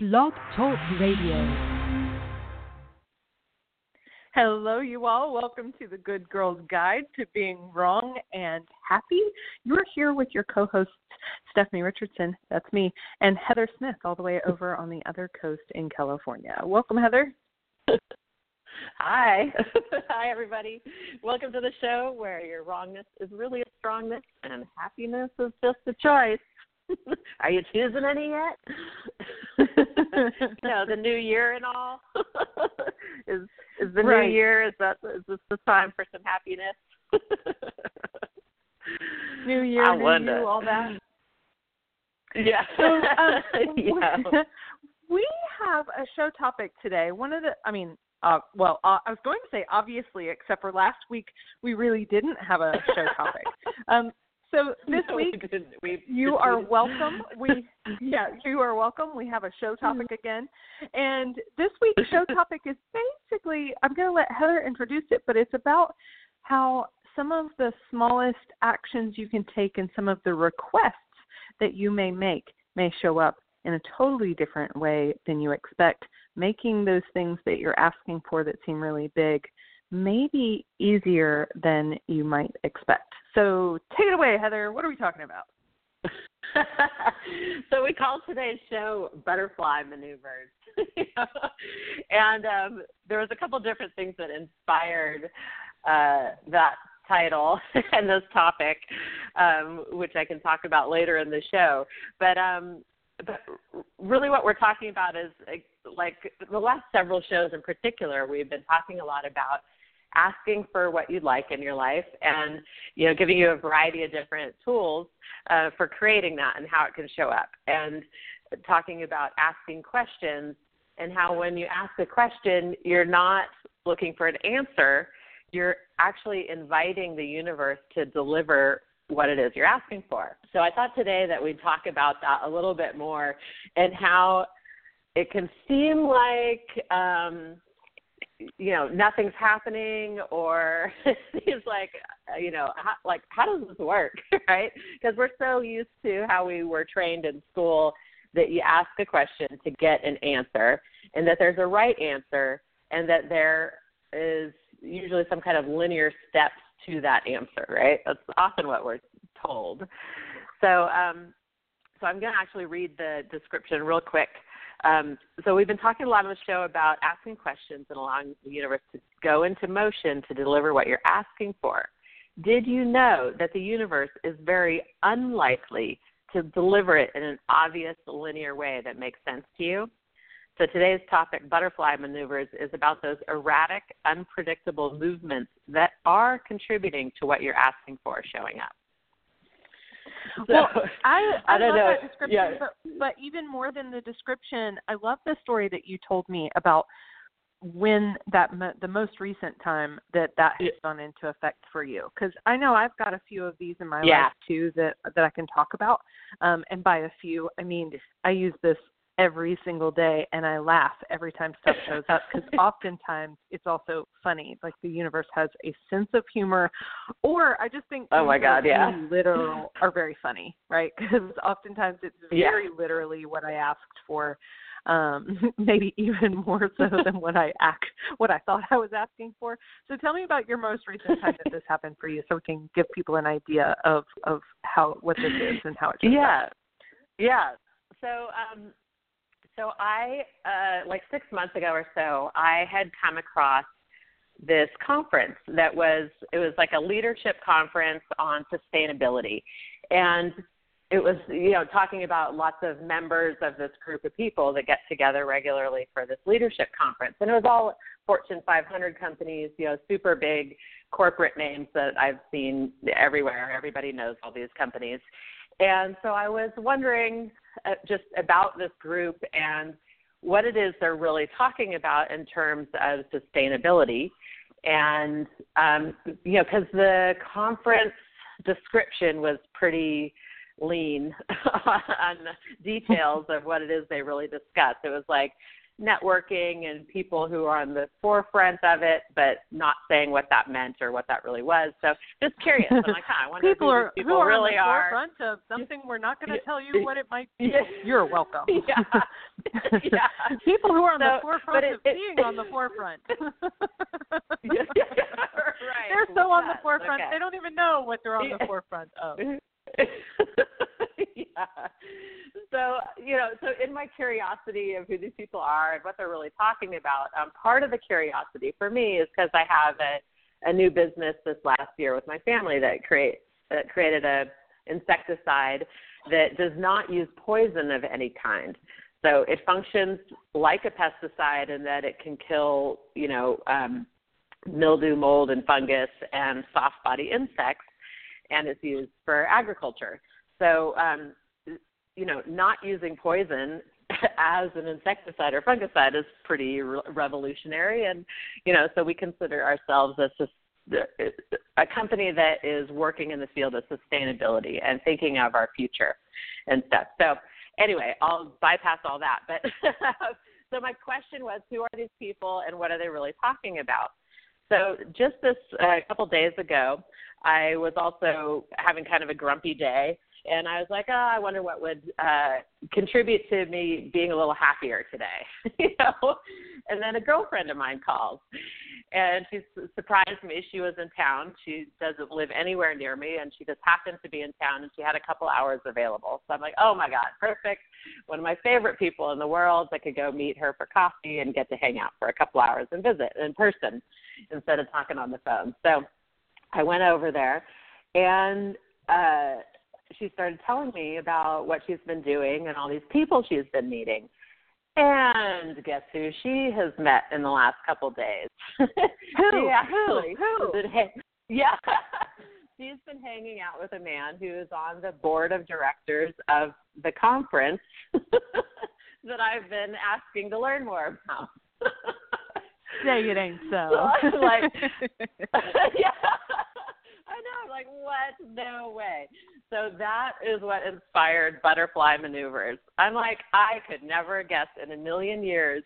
Blog Talk Radio. Hello, you all. Welcome to the Good Girl's Guide to Being Wrong and Happy. You're here with your co hosts, Stephanie Richardson, that's me, and Heather Smith, all the way over on the other coast in California. Welcome, Heather. Hi. Hi, everybody. Welcome to the show where your wrongness is really a strongness and happiness is just a choice. Are you choosing any yet? you know, the new year and all. is is the right. new year? Is that is this the time for some happiness? new year, I new wonder. you, all that. Yeah. So, um, yeah. we have a show topic today. One of the, I mean, uh, well, uh, I was going to say obviously, except for last week, we really didn't have a show topic. um, so this No, week, we. We you are welcome. We, yeah, you are welcome. We have a show topic again, and this week's show topic is basically, I'm going to let Heather introduce it, but it's about how some of the smallest actions you can take and some of the requests that you may make may show up in a totally different way than you expect, making those things that you're asking for that seem really big maybe easier than you might expect. So take it away, Heather. What are we talking about? so we called today's show butterfly maneuvers and um, there was a couple different things that inspired uh, that title and this topic um, which i can talk about later in the show but um, but really what we're talking about is like the last several shows in particular we've been talking a lot about asking for what you'd like in your life and you know giving you a variety of different tools uh, for creating that and how it can show up. And talking about asking questions and how when you ask a question you're not looking for an answer you're actually inviting the universe to deliver what it is you're asking for. So i thought today that we'd talk about that a little bit more and how it can seem like um you know nothing's happening or it seems like uh, you know how, like how does this work right? Because we're so used to how we were trained in school that you ask a question to get an answer and that there's a right answer and that there is usually some kind of linear steps to that answer right? That's often what we're told. So um so i'm going to actually read the description real quick um, so we've been talking a lot on the show about asking questions and allowing the universe to go into motion to deliver what you're asking for. Did you know that the universe is very unlikely to deliver it in an obvious linear way that makes sense to you? So today's topic, butterfly maneuvers, is about those erratic, unpredictable movements that are contributing to what you're asking for showing up. So, well, I I, I don't love know. that description, Yeah. but but even more than the description, I love the story that you told me about when that mo- the most recent time that that has gone into effect for you because i know i've got a few of these in my Yeah. life too that that i can talk about um and by a few i mean i use this every single day and i laugh every time stuff shows up because oftentimes it's also funny like the universe has a sense of humor or i just think Oh my things that are God, yeah. literal are very funny right because oftentimes it's Yeah. very literally what i asked for um, maybe even more so than what I act, what I thought I was asking for. So tell me about your most recent time that this happened for you, so we can give people an idea of of how what this is and how it shows up. yeah yeah so um so i uh like six months ago or so i had come across this conference that was it was like a leadership conference on sustainability. And it was you know talking about lots of members of this group of people that get together regularly for this leadership conference. And it was all fortune 500 companies you know super big corporate names that i've seen everywhere. Everybody knows all these companies. And so i was wondering just about this group and what it is they're really talking about in terms of sustainability and um, you know because the conference description was pretty lean on the details of what it is they really discussed. It was like networking and people who are on the forefront of it, but not saying what that meant or what that really was. So just curious. I'm like, huh, I wonder people who are people who are really on the are. forefront of something we're not going to tell you what it might be. You're welcome. Yeah. yeah. people who are on the forefront it- of it- being on the forefront. Yeah, right. They're so on the forefront, okay. they don't even know what they're on the forefront of. Mm-hmm. yeah. So, you know, so in my curiosity of who these people are and what they're really talking about, um, part of the curiosity for me is because I have a, a new business this last year with my family that create that created a insecticide that does not use poison of any kind. So it functions like a pesticide in that it can kill, you know, um, mildew, mold, and fungus and soft body insects, and it's used for agriculture. So, um, you know, not using poison as an insecticide or fungicide is pretty re- revolutionary, and you know, so we consider ourselves just a company that is working in the field of sustainability and thinking of our future and stuff. So, anyway, I'll bypass all that. But so my question was, who are these people and what are they really talking about? So just this uh, couple days ago, I was also having kind of a grumpy day, and I was like, oh, I wonder what would uh, contribute to me being a little happier today, you know. And then a girlfriend of mine calls, and she surprised me. She was in town. She doesn't live anywhere near me, and she just happened to be in town, and she had a couple hours available. So I'm like, oh my god, perfect! One of my favorite people in the world. I could go meet her for coffee and get to hang out for a couple hours and visit in person instead of talking on the phone. So I went over there, and uh, she started telling me about what she's been doing and all these people she's been meeting. And guess who she has met in the last couple days? Who? actually Who? has yeah. She's been hanging out with a man who is on the board of directors of the conference that I've been asking to learn more about. Say it ain't so. So like, yeah. I know. I'm like, what? No way. So that is what inspired butterfly maneuvers. I'm like, I could never guess in a million years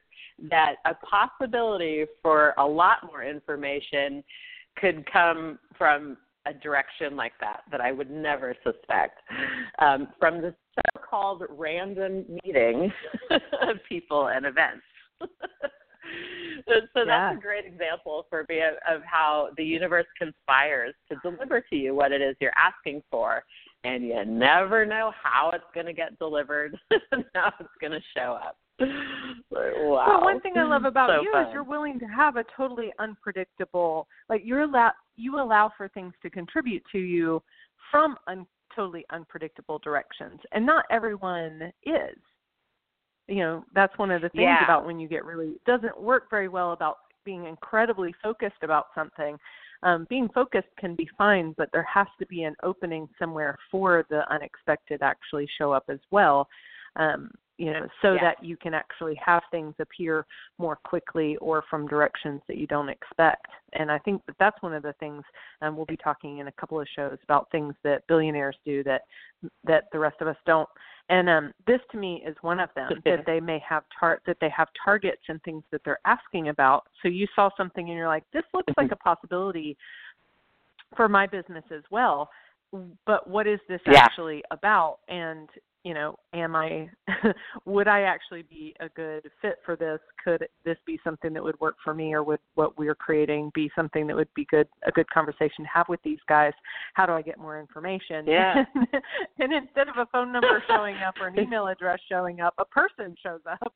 that a possibility for a lot more information could come from a direction like that that I would never suspect um, from the so-called random meeting of people and events. So Yeah. that's a great example for me of, of how the universe conspires to deliver to you what it is you're asking for, and you never know how it's going to get delivered, and how it's going to show up. Like, wow. Well, one thing I love about So you fun. is you're willing to have a totally unpredictable, like you're allow you allow for things to contribute to you from un, totally unpredictable directions, and not everyone is. You know, that's one of the things Yeah. about when you get really it doesn't work very well about being incredibly focused about something. Um, being focused can be fine, but there has to be an opening somewhere for the unexpected actually show up as well. Um, you know, so Yeah. that you can actually have things appear more quickly or from directions that you don't expect. And I think that that's one of the things um, we'll be talking in a couple of shows about things that billionaires do that that the rest of us don't. And um, this to me is one of them that they may have tar- that they have targets and things that they're asking about. So you saw something and you're like, this looks like a possibility for my business as well. But what is this Yeah. actually about? And you know, am I would I actually be a good fit for this? Could this be something that would work for me or would what we're creating be something that would be good a good conversation to have with these guys? How do I get more information? Yeah. and instead of a phone number showing up or an email address showing up, a person shows up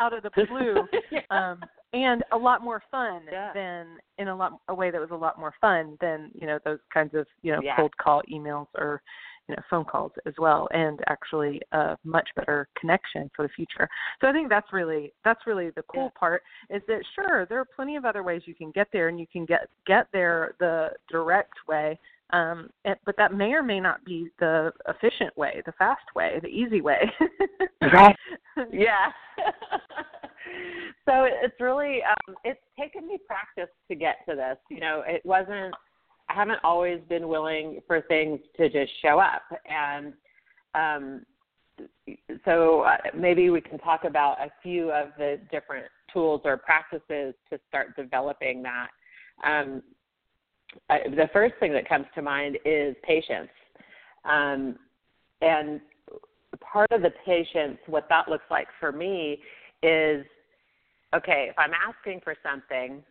out of the blue. Um and a lot more fun Yeah. than in a lot a way that was a lot more fun than, you know, those kinds of, you know, Yeah. cold call emails or you know phone calls as well and actually a much better connection for the future so i think that's really that's really the cool Yeah. part is that sure there are plenty of other ways you can get there and you can get get there the direct way um but that may or may not be the efficient way the fast way the easy way Right. yeah. so it's really um it's taken me practice to get to this. You know, it wasn't I haven't always been willing for things to just show up and um so uh, maybe we can talk about a few of the different tools or practices to start developing that. Um, uh, the first thing that comes to mind is patience. Um, and part of the patience, what that looks like for me is okay, if I'm asking for something,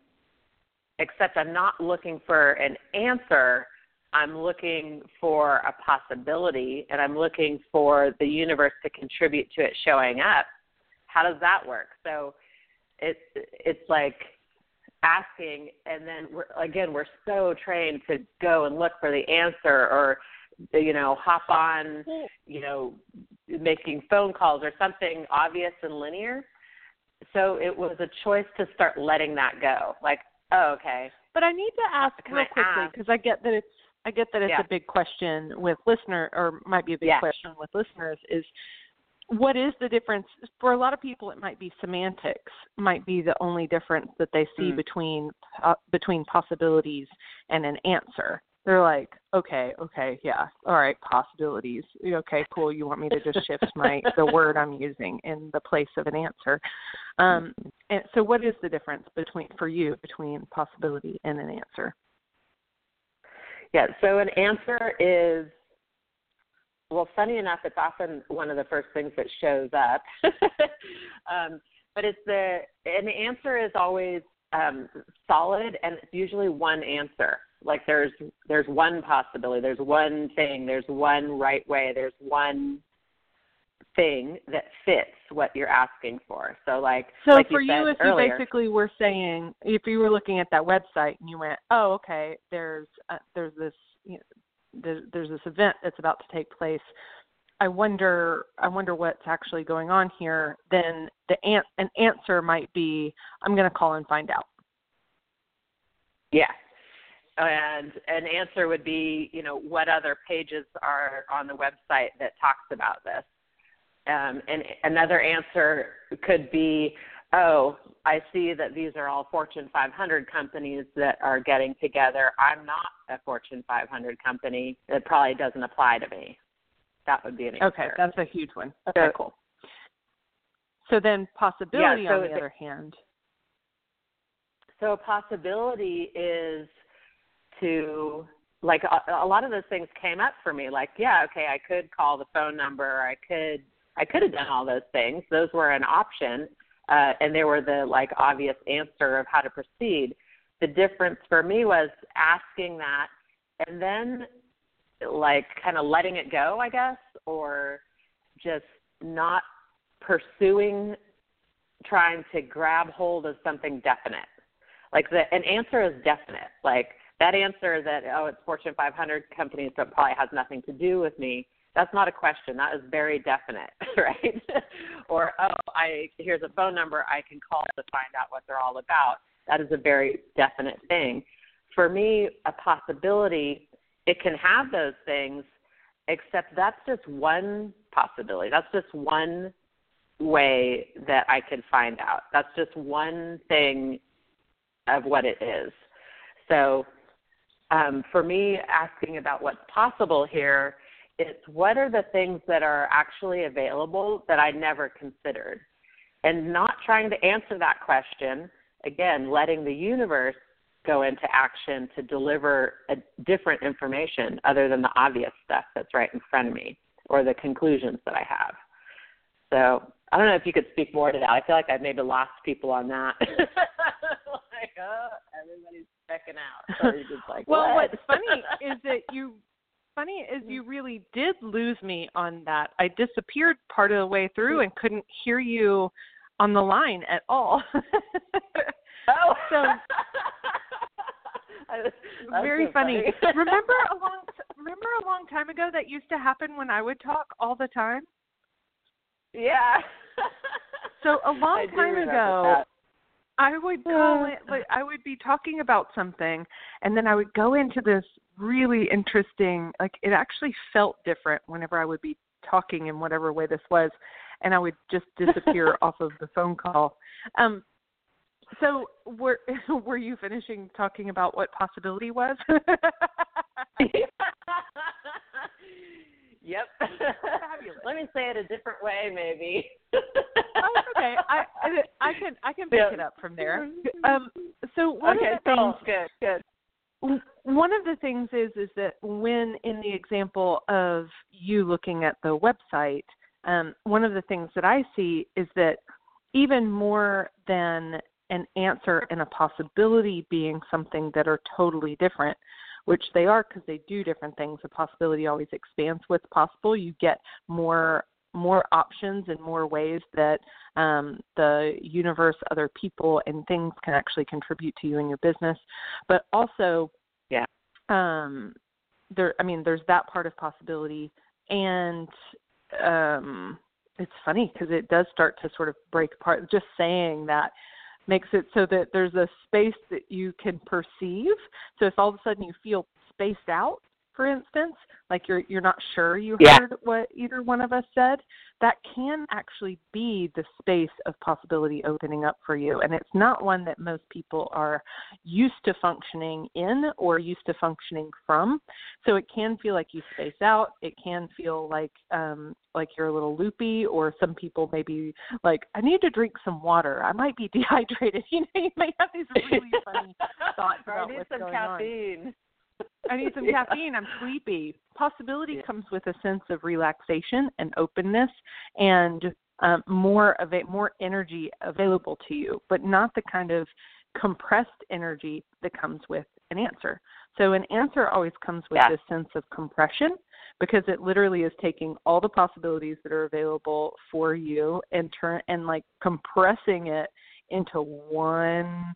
except I'm not looking for an answer, I'm looking for a possibility and I'm looking for the universe to contribute to it showing up. How does that work? So it's it's like asking and then we're again we're so trained to go and look for the answer or you know hop on you know making phone calls or something obvious and linear so it was a choice to start letting that go like oh okay but i need to ask real quickly because i get that it's i get that it's yeah. a big question with listener or might be a big yeah. question with listeners is what is the difference for a lot of people it might be semantics might be the only difference that they see mm. between uh, between possibilities and an answer they're like okay okay yeah all right possibilities okay cool you want me to just shift my the word i'm using in the place of an answer um and so what is the difference between for you between possibility and an answer yeah so an answer is well, funny enough, it's often one of the first things that shows up. um, but it's the the answer is always um, solid, and it's usually one answer. Like there's there's one possibility, there's one thing, there's one right way, there's one thing that fits what you're asking for. So like so like for you, you, if earlier, you basically were saying if you were looking at that website and you went, oh okay, there's uh, there's this you know, there's this event that's about to take place. I wonder i wonder what's actually going on here then the an, an answer might be i'm going to call and find out. Yeah and an answer would be you know what other pages are on the website that talks about this um, and another answer could be oh, I see that these are all Fortune 500 companies that are getting together. I'm not a Fortune 500 company. It probably doesn't apply to me. That would be an answer. Okay, that's a huge one. Okay, so, cool. So then possibility yeah, so on the other hand. So a possibility is to like a, a lot of those things came up for me like yeah okay i could call the phone number i could i could have done all those things those were an option uh, and they were the like obvious answer of how to proceed. The difference for me was asking that and then like kind of letting it go, I guess, or just not pursuing trying to grab hold of something definite. Like the an answer is definite. Like that answer is that oh it's Fortune 500 companies so it probably has nothing to do with me that's not a question. That is very definite, right? or oh, I here's a phone number I can call to find out what they're all about. That is a very definite thing. For me, a possibility it can have those things, except that's just one possibility. That's just one way that I can find out. That's just one thing of what it is. So um, for me, asking about what's possible here it's what are the things that are actually available that I never considered? And not trying to answer that question, again, letting the universe go into action to deliver a different information other than the obvious stuff that's right in front of me or the conclusions that I have. So I don't know if you could speak more to that. I feel like I've maybe lost people on that. like, oh, everybody's checking out. So just like, well, what? what's funny is that you funny is mm. you really did lose me on that. I disappeared part of the way through mm. and couldn't hear you on the line at all. oh. So very so funny. funny. remember a long remember a long time ago that used to happen when I would talk all the time? Yeah. So a long I time ago that. I would call it like I would be talking about something and then I would go into this really interesting like it actually felt different whenever I would be talking in whatever way this was and I would just disappear off of the phone call. Um so were were you finishing talking about what possibility was? Yep. Fabulous. Let me say it a different way, maybe. oh, okay. I, I can I can pick Yeah. it up from there. Um, so one okay, of the cool. things Good, good. one of the things is is that when in the example of you looking at the website, um, one of the things that I see is that even more than an answer and a possibility being something that are totally different, which they are because they do different things. The possibility always expands what's possible. You get more more options and more ways that um, the universe, other people, and things can actually contribute to you in your business. But also, Yeah. um, there. I mean, there's that part of possibility, and um, it's funny because it does start to sort of break apart. Just saying that makes it so that there's a space that you can perceive. So if all of a sudden you feel spaced out, for instance, like you're you're not sure you Yeah. heard what either one of us said, that can actually be the space of possibility opening up for you. And it's not one that most people are used to functioning in or used to functioning from. So it can feel like you space out. It can feel like um like you're a little loopy or some people maybe like I need to drink some water. I might be dehydrated. You know, you may have these really funny thoughts Or I about need what's some going on. I need some Yeah. caffeine. I'm sleepy. Possibility Yeah. comes with a sense of relaxation and openness and um, more of it, more energy available to you, but not the kind of compressed energy that comes with an answer. So an answer always comes with Yeah. this sense of compression because it literally is taking all the possibilities that are available for you and turn and like compressing it into one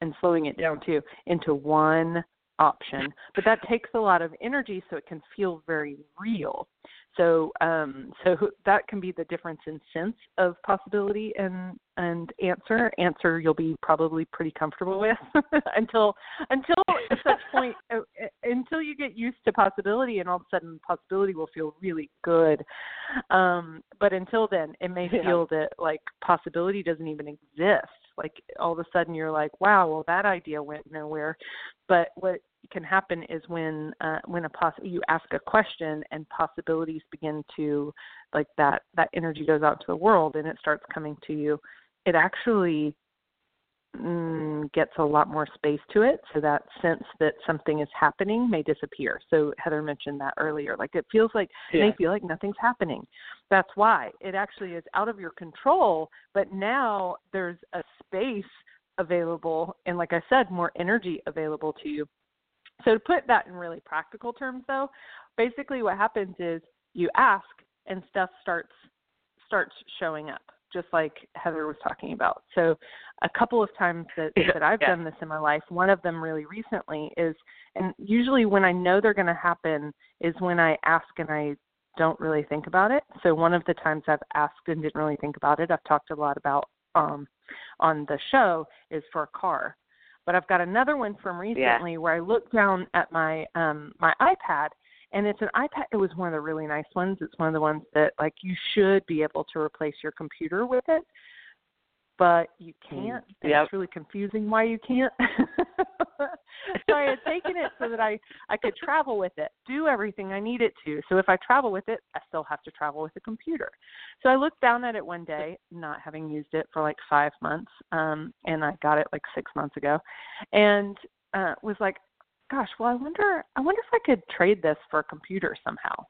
and slowing it down too into one option. But that takes a lot of energy so it can feel very real. So um so that can be the difference in sense of possibility and and answer. Answer you'll be probably pretty comfortable with until until at such point uh, uh, until you get used to possibility and all of a sudden possibility will feel really good. Um but until then it may Yeah. feel that like possibility doesn't even exist. Like all of a sudden you're like, wow, well that idea went nowhere. But what can happen is when uh, when a poss- you ask a question and possibilities begin to like that that energy goes out to the world and it starts coming to you it actually mm, gets a lot more space to it so that sense that something is happening may disappear. So heather mentioned that earlier like it feels like Yeah. may feel like nothing's happening. That's why. It actually is out of your control but now there's a space available and like i said more energy available to you. So to put that in really practical terms though, basically what happens is you ask and stuff starts starts showing up, just like Heather was talking about. So a couple of times that, Yeah, that I've yeah. done this in my life, one of them really recently is and usually when I know they're gonna happen is when I ask and I don't really think about it. So one of the times I've asked and didn't really think about it, I've talked a lot about um on the show is for a car but I've got another one from recently where I looked down at my um my iPad and it's an iPad it was one of the really nice ones. It's one of the ones that like you should be able to replace your computer with it. But you can't. and Yep. It's really confusing why you can't. so I had taken it so that I I could travel with it, do everything I need it to. So if I travel with it, I still have to travel with a computer. So I looked down at it one day, not having used it for like five months, um, and I got it like six months ago, and uh, was like, "Gosh, well, I wonder, I wonder if I could trade this for a computer somehow."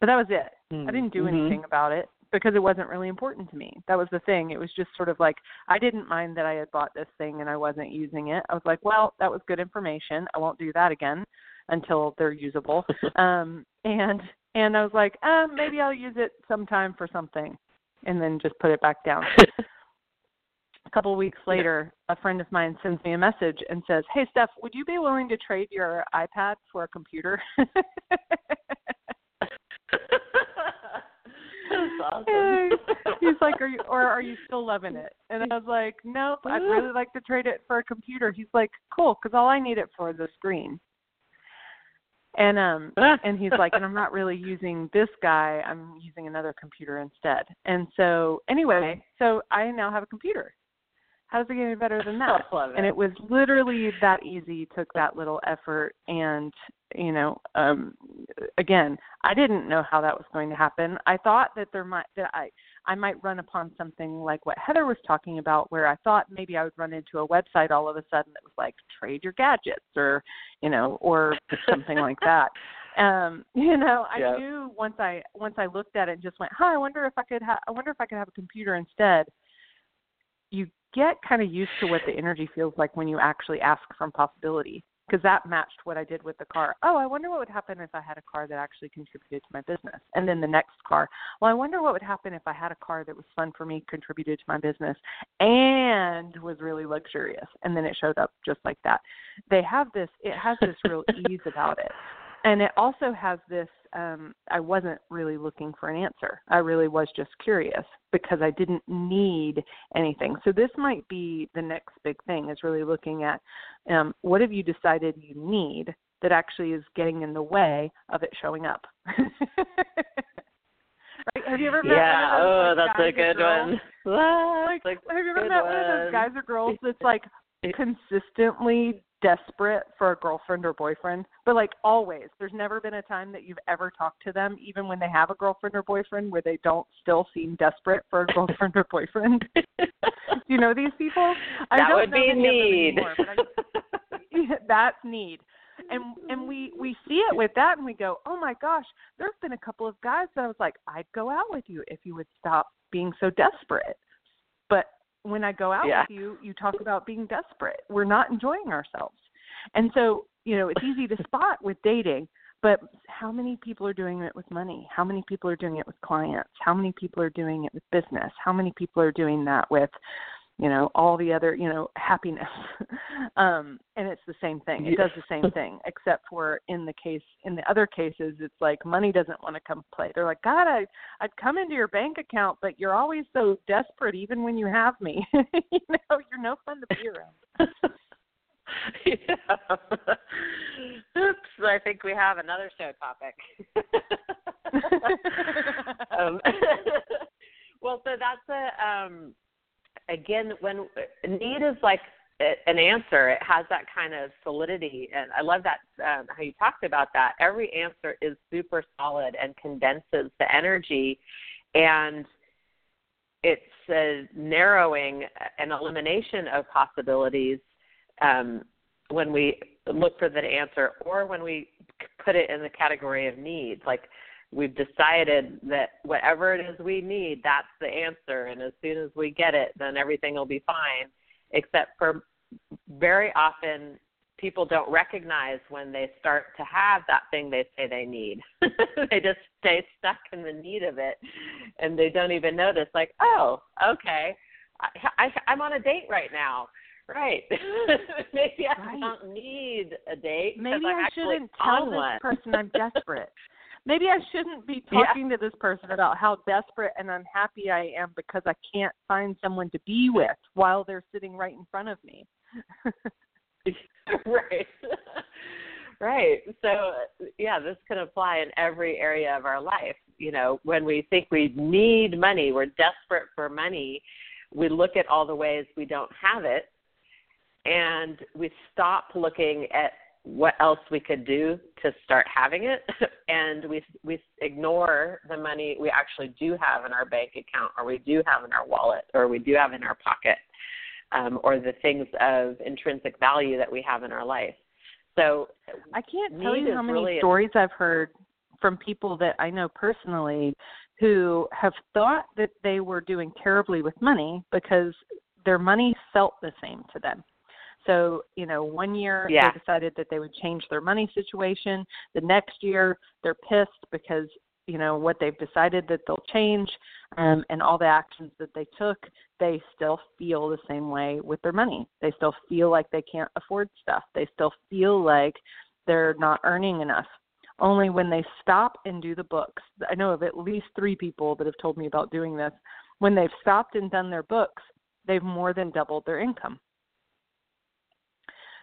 But that was it. I didn't do Mhm. anything about it because it wasn't really important to me. That was the thing. It was just sort of like I didn't mind that I had bought this thing and I wasn't using it. I was like, well, that was good information. I won't do that again until they're usable. um and and I was like, um maybe I'll use it sometime for something and then just put it back down. a couple of weeks later, a friend of mine sends me a message and says, "Hey, Steph, would you be willing to trade your iPad for a computer?" That's awesome. He's like, "Are you or are you still loving it?" And I was like, "Nope, I'd really like to trade it for a computer." He's like, "Cool, because all I need it for is a screen." And um and he's like, and I'm not really using this guy. I'm using another computer instead. And so anyway, so I now have a computer. How does it get any better than that? it. And it was literally that easy. Took that little effort, and you know, um, again, I didn't know how that was going to happen. I thought that there might that I I might run upon something like what Heather was talking about, where I thought maybe I would run into a website all of a sudden that was like trade your gadgets or, you know, or something like that. Um, you know, I Yeah. knew once I once I looked at it and just went, "Huh, I wonder if I could ha- I wonder if I could have a computer instead." You get kind of used to what the energy feels like when you actually ask from possibility because that matched what I did with the car. Oh, I wonder what would happen if I had a car that actually contributed to my business. And then the next car, well, I wonder what would happen if I had a car that was fun for me, contributed to my business, and was really luxurious. And then it showed up just like that. They have this, it has this real ease about it. And it also has this um I wasn't really looking for an answer. I really was just curious because I didn't need anything. So this might be the next big thing is really looking at um, what have you decided you need that actually is getting in the way of it showing up. right? Have you ever met yeah. one oh, that's a good one. Like, have you ever met one of those guys or girls that's like consistently desperate for a girlfriend or boyfriend, but like always. There's never been a time that you've ever talked to them, even when they have a girlfriend or boyfriend, where they don't still seem desperate for a girlfriend or boyfriend. Do you know these people? I that don't would be need. anymore, but I, that's need. And and we we see it with that, and we go, oh my gosh. There's been a couple of guys that I was like, I'd go out with you if you would stop being so desperate. But when I go out Yeah. with you, you talk about being desperate. We're not enjoying ourselves. And so, you know, it's easy to spot with dating, but how many people are doing it with money? How many people are doing it with clients? How many people are doing it with business? How many people are doing that with, you know, all the other, you know, happiness? um, and it's the same thing. It does the same thing, except for in the case, in the other cases, it's like money doesn't want to come play. They're like, God, I, I'd come into your bank account, but you're always so desperate, even when you have me. you know, you're no fun to be around. yeah. Oops, I think we have another show topic. um, well, so that's a um, again when need is like an answer. It has that kind of solidity, and I love that um, how you talked about that. Every answer is super solid and condenses the energy, and it's a narrowing and elimination of possibilities um, when we look for that answer or when we put it in the category of needs. Like we've decided that whatever it is we need, that's the answer. And as soon as we get it, then everything will be fine. Except for very often, people don't recognize when they start to have that thing they say they need. they just stay stuck in the need of it and they don't even notice, like, oh, okay. I, I, I'm on a date right now. Right. Maybe I Right. don't need a date. Maybe I actually shouldn't tell this person I'm desperate. Maybe I shouldn't be Yeah. talking to this person about how desperate and unhappy I am because I can't find someone to be with while they're sitting right in front of me. right. right. So, yeah, this can apply in every area of our life. You know, when we think we need money, we're desperate for money, we look at all the ways we don't have it and we stop looking at what else we could do to start having it and we we ignore the money we actually do have in our bank account or we do have in our wallet or we do have in our pocket um, or the things of intrinsic value that we have in our life so I can't tell you how many really stories I've heard from people that I know personally who have thought that they were doing terribly with money because their money felt the same to them. So, you know, one year Yeah. they decided that they would change their money situation. The next year they're pissed because, you know, what they've decided that they'll change um, and all the actions that they took, they still feel the same way with their money. They still feel like they can't afford stuff. They still feel like they're not earning enough. Only when they stop and do the books. I know of at least three people that have told me about doing this. When they've stopped and done their books, they've more than doubled their income.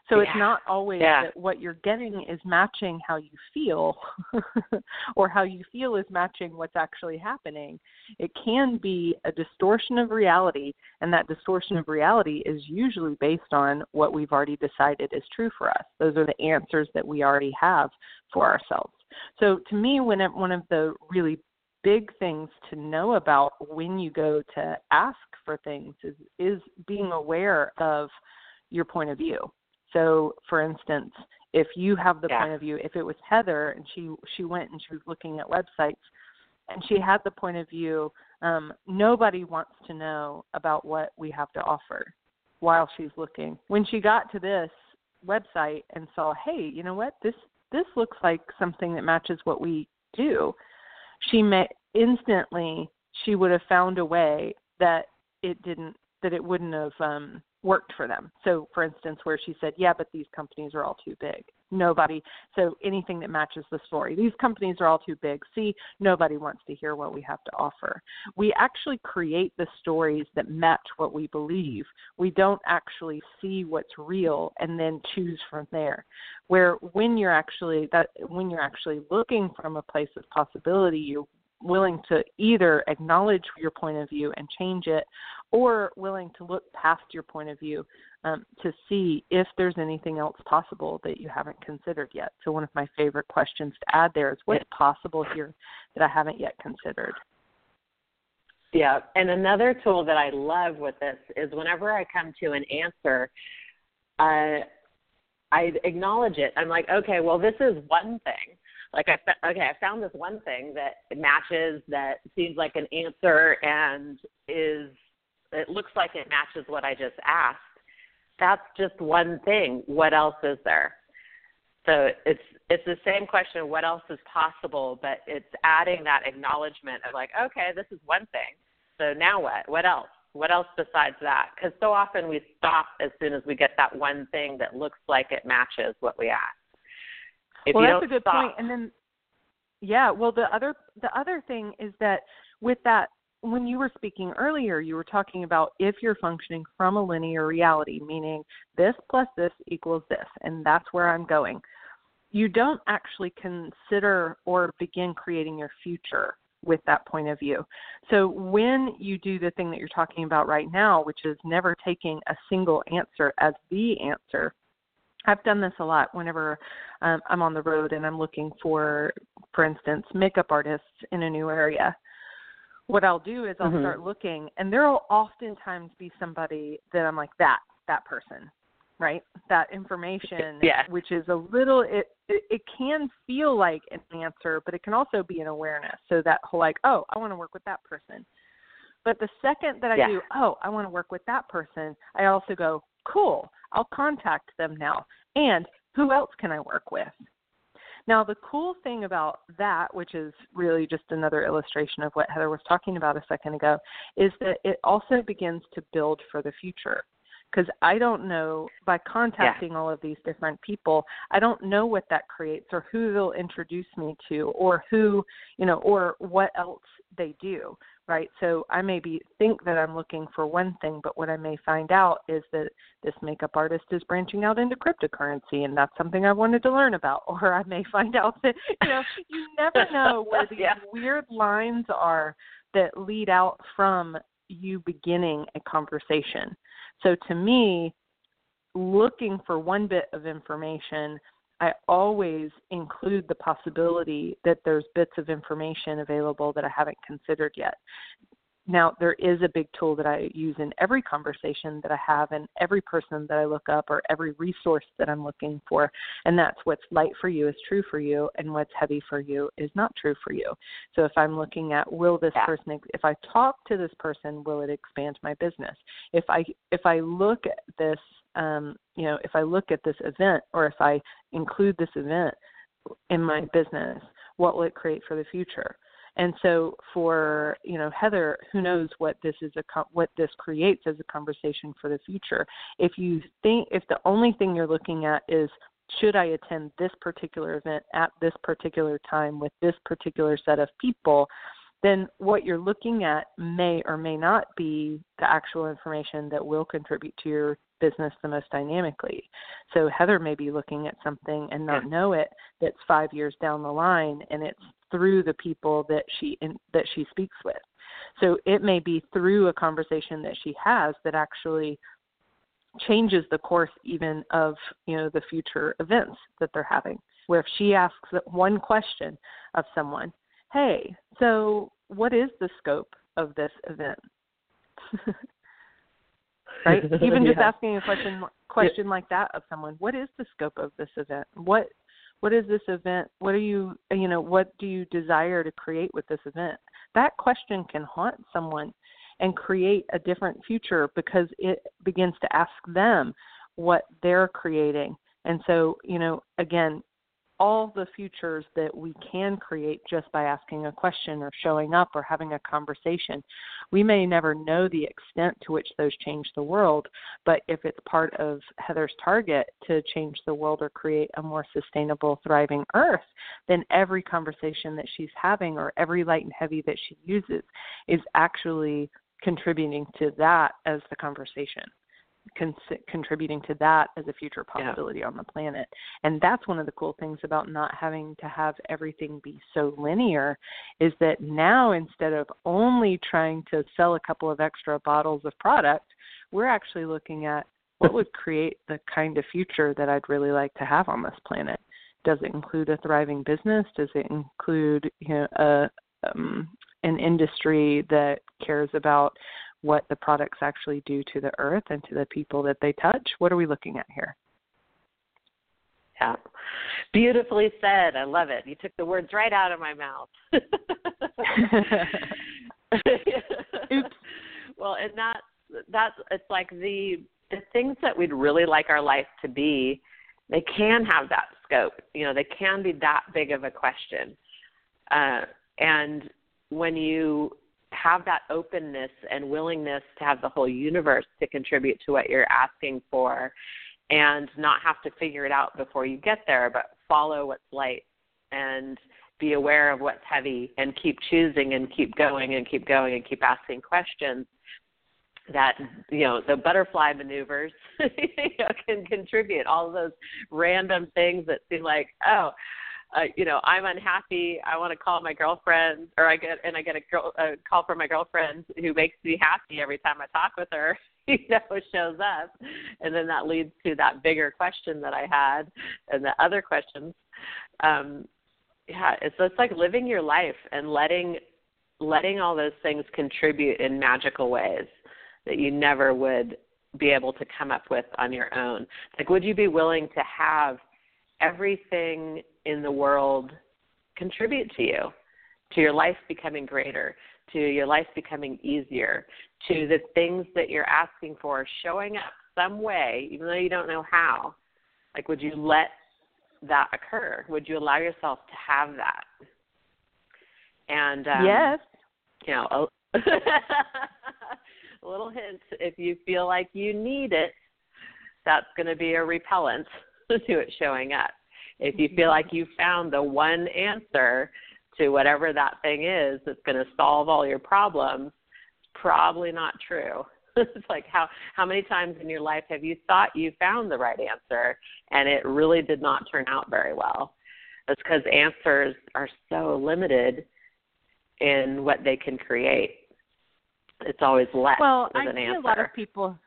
So yeah. it's not always yeah. that what you're getting is matching how you feel or how you feel is matching what's actually happening. It can be a distortion of reality, and that distortion of reality is usually based on what we've already decided is true for us. Those are the answers that we already have for ourselves. So to me, when it, one of the really big things to know about when you go to ask for things is is being aware of your point of view. So, for instance, if you have the yeah. point of view, if it was Heather and she she went and she was looking at websites and she had the point of view, um, nobody wants to know about what we have to offer while she's looking. When she got to this website and saw, hey, you know what, this this looks like something that matches what we do she may instantly she would have found a way that it didn't that it wouldn't have um worked for them. So for instance where she said, "Yeah, but these companies are all too big." Nobody so anything that matches the story. These companies are all too big. See, nobody wants to hear what we have to offer. We actually create the stories that match what we believe. We don't actually see what's real and then choose from there. Where when you're actually that when you're actually looking from a place of possibility, you're willing to either acknowledge your point of view and change it or willing to look past your point of view um, to see if there's anything else possible that you haven't considered yet. So, one of my favorite questions to add there is what's possible here that I haven't yet considered? Yeah, and another tool that I love with this is whenever I come to an answer, uh, I acknowledge it. I'm like, okay, well, this is one thing like I okay, I found this one thing that matches that seems like an answer and is it looks like it matches what I just asked. That's just one thing. What else is there? So it's it's the same question. What else is possible? But it's adding that acknowledgement of like, okay, this is one thing. So now what? What else? What else besides that? Because so often we stop as soon as we get that one thing that looks like it matches what we asked. If well, that's a good stop, point. And then, yeah, well, the other the other thing is that with that, when you were speaking earlier, you were talking about if you're functioning from a linear reality, meaning this plus this equals this, and that's where I'm going. You don't actually consider or begin creating your future with that point of view. So when you do the thing that you're talking about right now, which is never taking a single answer as the answer, I've done this a lot whenever um, I'm on the road and I'm looking for, for instance, makeup artists in a new area. What I'll do is I'll mm-hmm. start looking, and there will oftentimes be somebody that I'm like that that person, right? That information, yeah. which is a little it, it it can feel like an answer, but it can also be an awareness. So that whole like, oh, I want to work with that person. But the second that I yeah. do, oh, I want to work with that person, I also go, cool, I'll contact them now. And who else can I work with? Now, the cool thing about that, which is really just another illustration of what Heather was talking about a second ago, is that it also begins to build for the future. Because I don't know, by contacting yeah. all of these different people, I don't know what that creates or who they'll introduce me to or who, you know, or what else they do right? So I maybe think that I'm looking for one thing, but what I may find out is that this makeup artist is branching out into cryptocurrency, and that's something I wanted to learn about. Or I may find out that you know you never know where these yeah. weird lines are that lead out from you beginning a conversation. So to me, looking for one bit of information I always include the possibility that there's bits of information available that I haven't considered yet. Now, there is a big tool that I use in every conversation that I have and every person that I look up or every resource that I'm looking for. And that's what's light for you is true for you and what's heavy for you is not true for you. So if I'm looking at will this yeah. person if I talk to this person, will it expand my business? If I if I look at this um, you know, if I look at this event or if I include this event in my business, what will it create for the future? And so for you know Heather, who knows what this is a what this creates as a conversation for the future. If you think if the only thing you're looking at is should I attend this particular event at this particular time with this particular set of people, then what you're looking at may or may not be the actual information that will contribute to your business the most dynamically. So Heather may be looking at something and not know it that's 5 years down the line and it's through the people that she in, that she speaks with. So it may be through a conversation that she has that actually changes the course even of you know the future events that they're having where if she asks one question of someone hey so what is the scope of this event right? Even just asking a question question like that of someone what is the scope of this event? What what is this event? What are you you know what do you desire to create with this event? That question can haunt someone and create a different future because it begins to ask them what they're creating. And so, you know, again, all the futures that we can create just by asking a question or showing up or having a conversation. We may never know the extent to which those change the world, but if it's part of Heather's target to change the world or create a more sustainable, thriving earth, then every conversation that she's having or every light and heavy that she uses is actually contributing to that as the conversation con- contributing to that as a future possibility yeah. on the planet. And that's one of the cool things about not having to have everything be so linear is that now instead of only trying to sell a couple of extra bottles of product we're actually looking at what would create the kind of future that I'd really like to have on this planet. Does it include a thriving business? Does it include you know a um, an industry that cares about what the products actually do to the earth and to the people that they touch. What are we looking at here? Yeah. Beautifully said. I love it. You took the words right out of my mouth. Oops. Well, and that that's it's like the the things that we'd really like our life to be, they can have that scope. You know, they can be that big of a question. Uh, and when you have that openness and willingness to have the whole universe to contribute to what you're asking for and not have to figure it out before you get there, but follow what's light and be aware of what's heavy and keep choosing and keep going and keep going and keep asking questions that you know the butterfly maneuvers you know, can contribute all those random things that seem like oh uh, you know, I'm unhappy. I want to call my girlfriend, or I get and I get a, girl, a call from my girlfriend who makes me happy every time I talk with her. You know, shows up, and then that leads to that bigger question that I had, and the other questions. Um, yeah, it's it's like living your life and letting letting all those things contribute in magical ways that you never would be able to come up with on your own. Like, would you be willing to have everything in the world contribute to you, to your life becoming greater, to your life becoming easier, to the things that you're asking for showing up some way, even though you don't know how. Like, would you let that occur? Would you allow yourself to have that? And um, yes, you know, a, a little hint: if you feel like you need it, that's going to be a repellent to it showing up. If you feel mm-hmm. like you found the one answer to whatever that thing is that's going to solve all your problems, it's probably not true. it's like how how many times in your life have you thought you found the right answer and it really did not turn out very well? It's because answers are so limited in what they can create. It's always less well, I an see answer. a lot of people.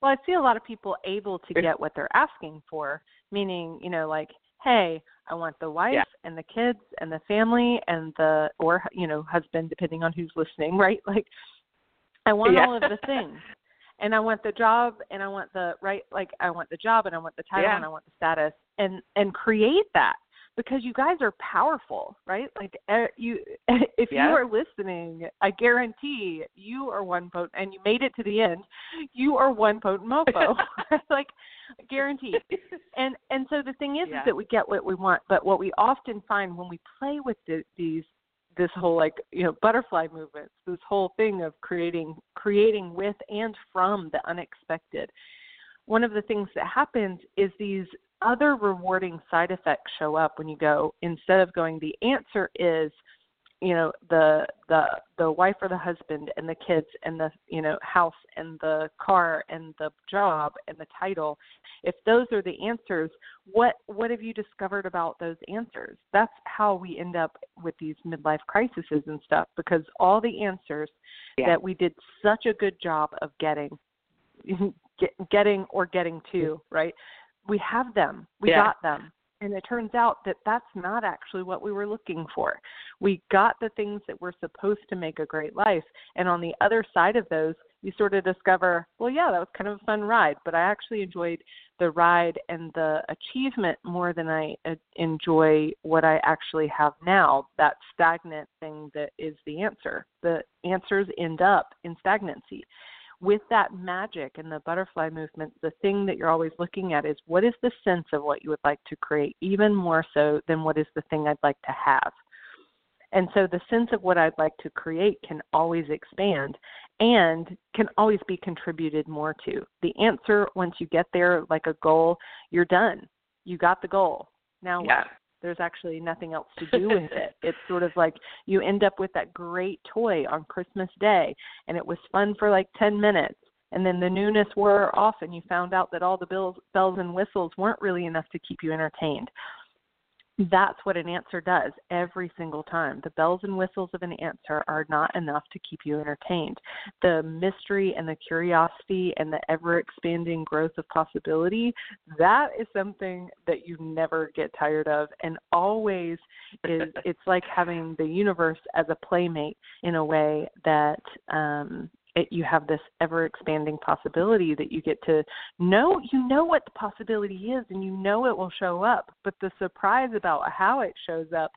Well, I see a lot of people able to get what they're asking for, meaning, you know, like, hey, I want the wife Yeah. and the kids and the family and the or you know husband, depending on who's listening, right? Like, I want Yeah. all of the things, and I want the job, and I want the right, like, I want the job, and I want the title, Yeah. and I want the status, and and create that because you guys are powerful, right? Like, uh, you if Yeah. you are listening, I guarantee you are one potent, and you made it to the end. You are one potent mofo, like guaranteed and and so the thing is, Yeah. is that we get what we want but what we often find when we play with the, these this whole like you know butterfly movements this whole thing of creating creating with and from the unexpected one of the things that happens is these other rewarding side effects show up when you go instead of going the answer is you know the the the wife or the husband and the kids and the you know house and the car and the job and the title. If those are the answers what what have you discovered about those answers? That's how we end up with these midlife crises and stuff because all the answers yeah. that we did such a good job of getting get, getting or getting to mm-hmm. right we have them we yeah. got them and it turns out that that's not actually what we were looking for. We got the things that were supposed to make a great life. And on the other side of those, you sort of discover, well, yeah, that was kind of a fun ride, but I actually enjoyed the ride and the achievement more than I uh, enjoy what I actually have now, that stagnant thing that is the answer. The answers end up in stagnancy with that magic and the butterfly movement, the thing that you're always looking at is what is the sense of what you would like to create, even more so than what is the thing I'd like to have. And so the sense of what I'd like to create can always expand and can always be contributed more to. The answer, once you get there, like a goal, you're done. You got the goal. Now yeah. There's actually nothing else to do with it. It's sort of like you end up with that great toy on Christmas Day and it was fun for like 10 minutes and then the newness wore off and you found out that all the bells bells and whistles weren't really enough to keep you entertained that's what an answer does every single time. The bells and whistles of an answer are not enough to keep you entertained. The mystery and the curiosity and the ever expanding growth of possibility, that is something that you never get tired of and always is it's like having the universe as a playmate in a way that um it, you have this ever expanding possibility that you get to know you know what the possibility is and you know it will show up but the surprise about how it shows up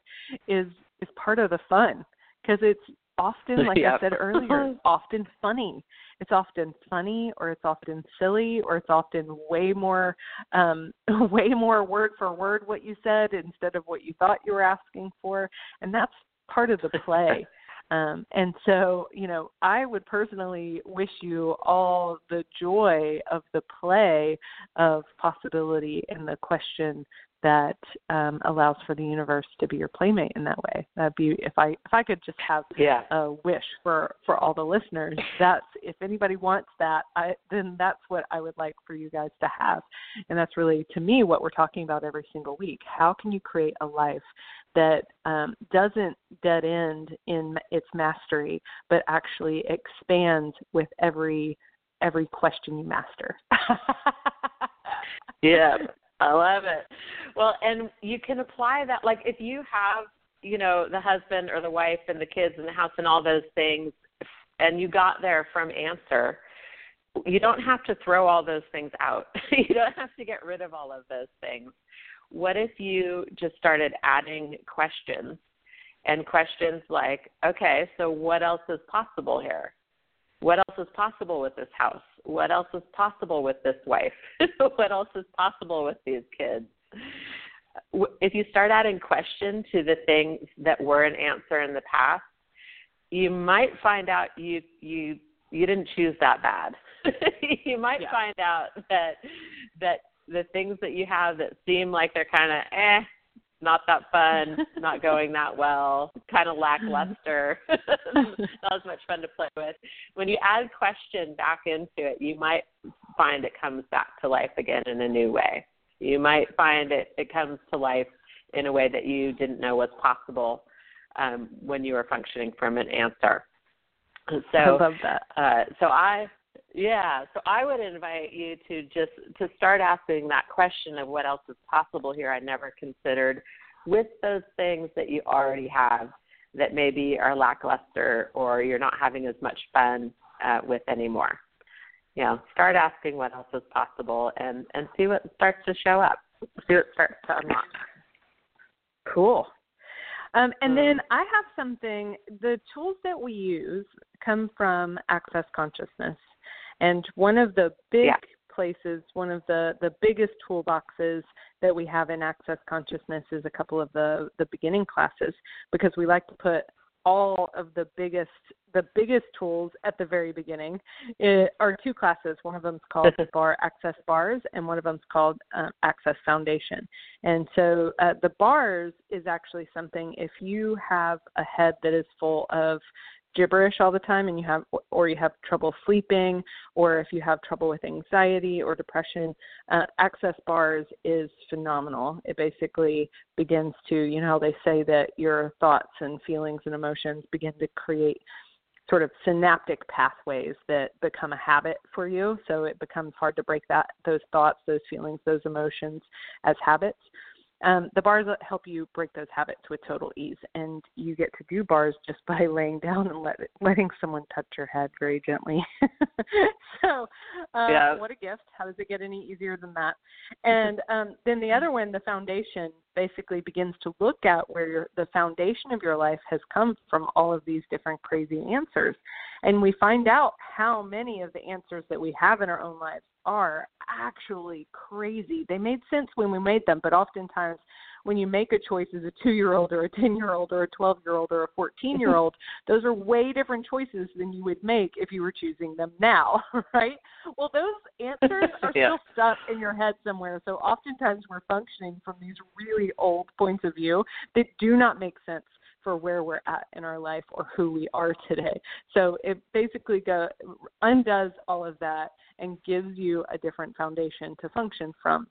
is is part of the fun because it's often like i said earlier often funny. It's often funny or it's often silly or it's often way more um way more word for word what you said instead of what you thought you were asking for and that's part of the play um, and so, you know, I would personally wish you all the joy of the play of possibility and the question that um, allows for the universe to be your playmate in that way. That'd be if I if I could just have yeah. a wish for for all the listeners. That's if anybody wants that, I then that's what I would like for you guys to have, and that's really to me what we're talking about every single week. How can you create a life that um, doesn't dead end in its mastery, but actually expands with every every question you master. yeah, I love it. Well, and you can apply that like if you have, you know, the husband or the wife and the kids and the house and all those things and you got there from answer, you don't have to throw all those things out. you don't have to get rid of all of those things what if you just started adding questions and questions like, okay, so what else is possible here? What else is possible with this house? What else is possible with this wife? what else is possible with these kids? If you start adding question to the things that were an answer in the past, you might find out you you you didn't choose that bad. you might yeah. find out that that the things that you have that seem like they're kind of eh, not that fun, not going that well, kind of lackluster, not as much fun to play with. When you add question back into it, you might find it comes back to life again in a new way. You might find it it comes to life in a way that you didn't know was possible um, when you were functioning from an answer. So, I love that. Uh, so I yeah, so I would invite you to just to start asking that question of what else is possible here I never considered with those things that you already have that maybe are lackluster or you're not having as much fun uh, with anymore. You know, start asking what else is possible and and see what starts to show up. See what starts to unlock. Cool. Um, and then mm. I have something. The tools that we use come from Access Consciousness. And one of the big yeah. places, one of the, the biggest toolboxes that we have in Access Consciousness is a couple of the, the beginning classes because we like to put all of the biggest the biggest tools at the very beginning it, are two classes. One of them is called Bar Access Bars, and one of them is called uh, Access Foundation. And so uh, the bars is actually something if you have a head that is full of gibberish all the time and you have or you have trouble sleeping or if you have trouble with anxiety or depression uh, access bars is phenomenal. It basically begins to you know they say that your thoughts and feelings and emotions begin to create sort of synaptic pathways that become a habit for you. So it becomes hard to break that those thoughts those feelings those emotions as habits um, the bars help you break those habits with total ease, and you get to do bars just by laying down and let, letting someone touch your head very gently. so, uh, yeah. what a gift! How does it get any easier than that? And um, then the other one, the foundation, basically begins to look at where your, the foundation of your life has come from all of these different crazy answers, and we find out how many of the answers that we have in our own lives are actually crazy. They made sense when we made them, but oftentimes when you make a choice as a two year old or a 10 year old or a 12 year old or a 14 year old, those are way different choices than you would make if you were choosing them now, right? Well, those answers are yeah. still stuck in your head somewhere. So oftentimes we're functioning from these really old points of view that do not make sense for where we're at in our life or who we are today. So it basically go, undoes all of that and gives you a different foundation to function from.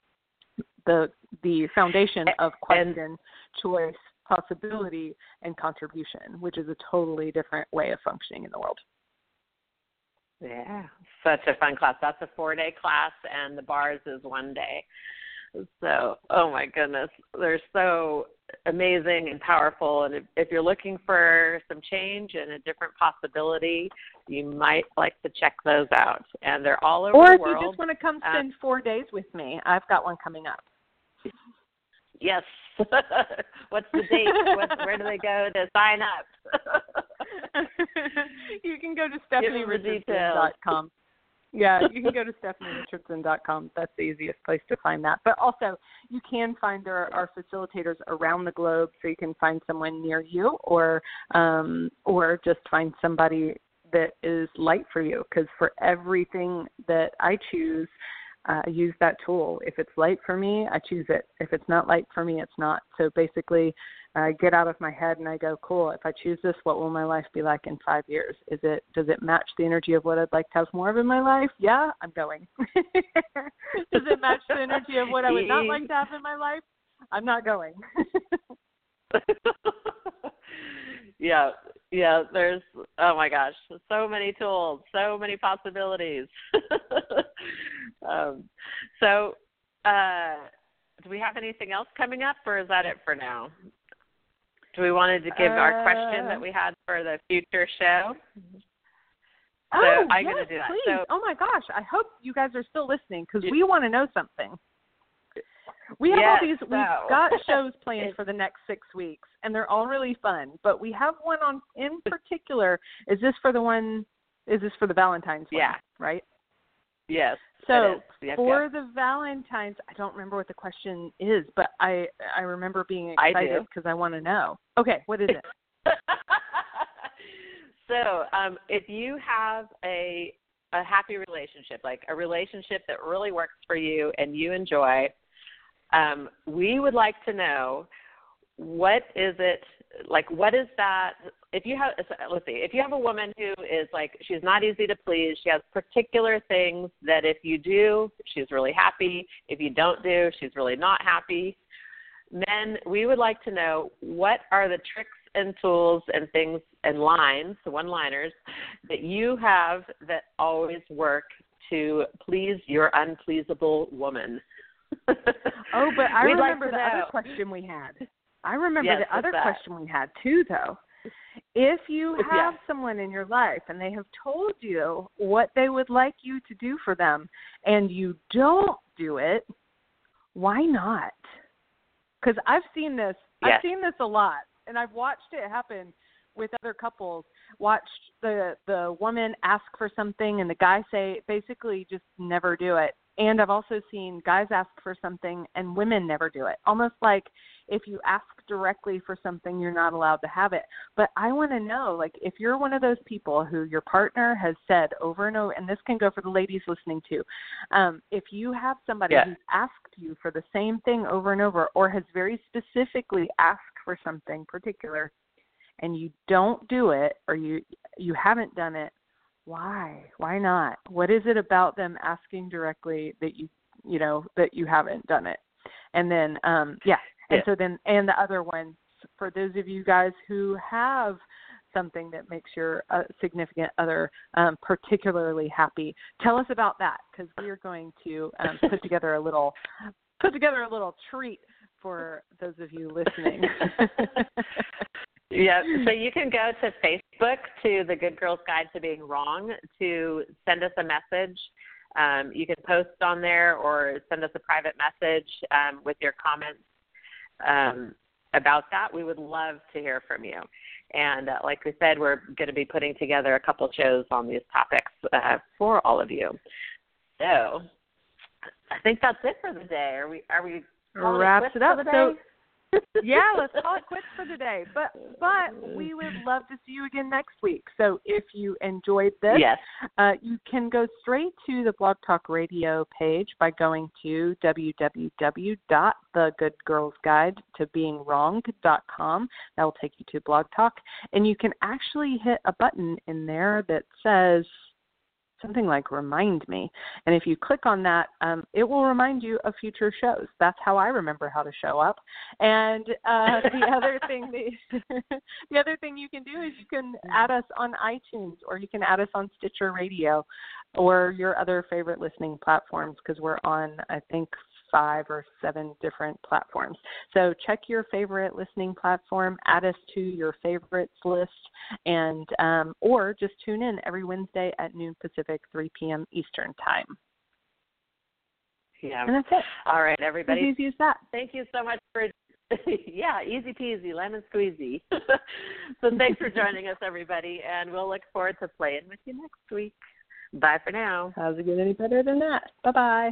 The the foundation of question, and, choice, possibility, and contribution, which is a totally different way of functioning in the world. Yeah, such a fun class. That's a four day class, and the bars is one day. So, oh my goodness, they're so amazing and powerful. And if, if you're looking for some change and a different possibility, you might like to check those out. And they're all over or the if you just want to come uh, spend four days with me, I've got one coming up. Yes. What's the date? what, where do they go to sign up? you can go to stephanieRichardson.com. yeah, you can go to stephanierichardson.com. That's the easiest place to find that. But also, you can find there are facilitators around the globe, so you can find someone near you, or um, or just find somebody that is light for you. Because for everything that I choose, uh, use that tool. If it's light for me, I choose it. If it's not light for me, it's not. So basically, I get out of my head and I go, cool. If I choose this, what will my life be like in five years? Is it does it match the energy of what I'd like to have more of in my life? Yeah, I'm going. does it match the energy of what I would not like to have in my life? I'm not going. yeah, yeah. There's oh my gosh, so many tools, so many possibilities. um, so, uh, do we have anything else coming up, or is that it for now? We wanted to give uh, our question that we had for the future show? So oh, I'm yes, going to do that. Please. So, oh my gosh, I hope you guys are still listening because we want to know something. We have yes, all these. so. We've got shows planned for the next six weeks, and they're all really fun. But we have one on in particular. Is this for the one? Is this for the Valentine's? Yeah. One, right. Yes. So yes, for yes. the Valentine's, I don't remember what the question is, but I I remember being excited because I, want to know. Okay, what is it? so, um, if you have a a happy relationship, like a relationship that really works for you and you enjoy, um, we would like to know what is it like what is that if you have let's see if you have a woman who is like she's not easy to please she has particular things that if you do she's really happy. If you don't do she's really not happy. Men we would like to know what are the tricks and tools and things and lines one liners that you have that always work to please your unpleasable woman. Oh but i We'd remember like the know. other question we had. I remember yes, the other question we had too, though. If you have yeah. someone in your life and they have told you what they would like you to do for them and you don't do it, why not? Because I've seen this. Yes. I've seen this a lot, and I've watched it happen with other couples. Watched the the woman ask for something and the guy say basically just never do it. And I've also seen guys ask for something and women never do it. Almost like if you ask directly for something, you're not allowed to have it. But I want to know, like, if you're one of those people who your partner has said over and over, and this can go for the ladies listening too, um, if you have somebody yeah. who's asked you for the same thing over and over, or has very specifically asked for something particular, and you don't do it, or you you haven't done it, why? Why not? What is it about them asking directly that you you know that you haven't done it? And then um yeah, and so then and the other ones for those of you guys who have something that makes your uh, significant other um, particularly happy. Tell us about that because we are going to um, put together a little put together a little treat for those of you listening. yeah, so you can go to Facebook to the Good Girls Guide to Being Wrong to send us a message. Um, you can post on there or send us a private message um, with your comments um, about that. We would love to hear from you. And uh, like we said, we're going to be putting together a couple shows on these topics uh, for all of you. So I think that's it for the day. Are we? Are we? Wraps it, it up. So yeah, let's call it quits for today. But but we would love to see you again next week. So if you enjoyed this, yes. uh, you can go straight to the Blog Talk Radio page by going to www.thegoodgirlsguide-to-being-wrong.com. That will take you to Blog Talk, and you can actually hit a button in there that says something like remind me. And if you click on that um, it will remind you of future shows. That's how i remember how to show up. And uh, the other thing the, the other thing you can do is you can add us on itunes or you can add us on stitcher radio or your other favorite listening platforms because we're on i think five or seven different platforms. So check your favorite listening platform, add us to your favorites list, and um, or just tune in every Wednesday at noon Pacific, 3 p.m. Eastern time. Yeah. And that's it. All right, everybody. As easy as that. Thank you so much for yeah, easy peasy, lemon squeezy. so thanks for joining us, everybody, and we'll look forward to playing with you next week. Bye for now. How's it get any better than that? Bye bye.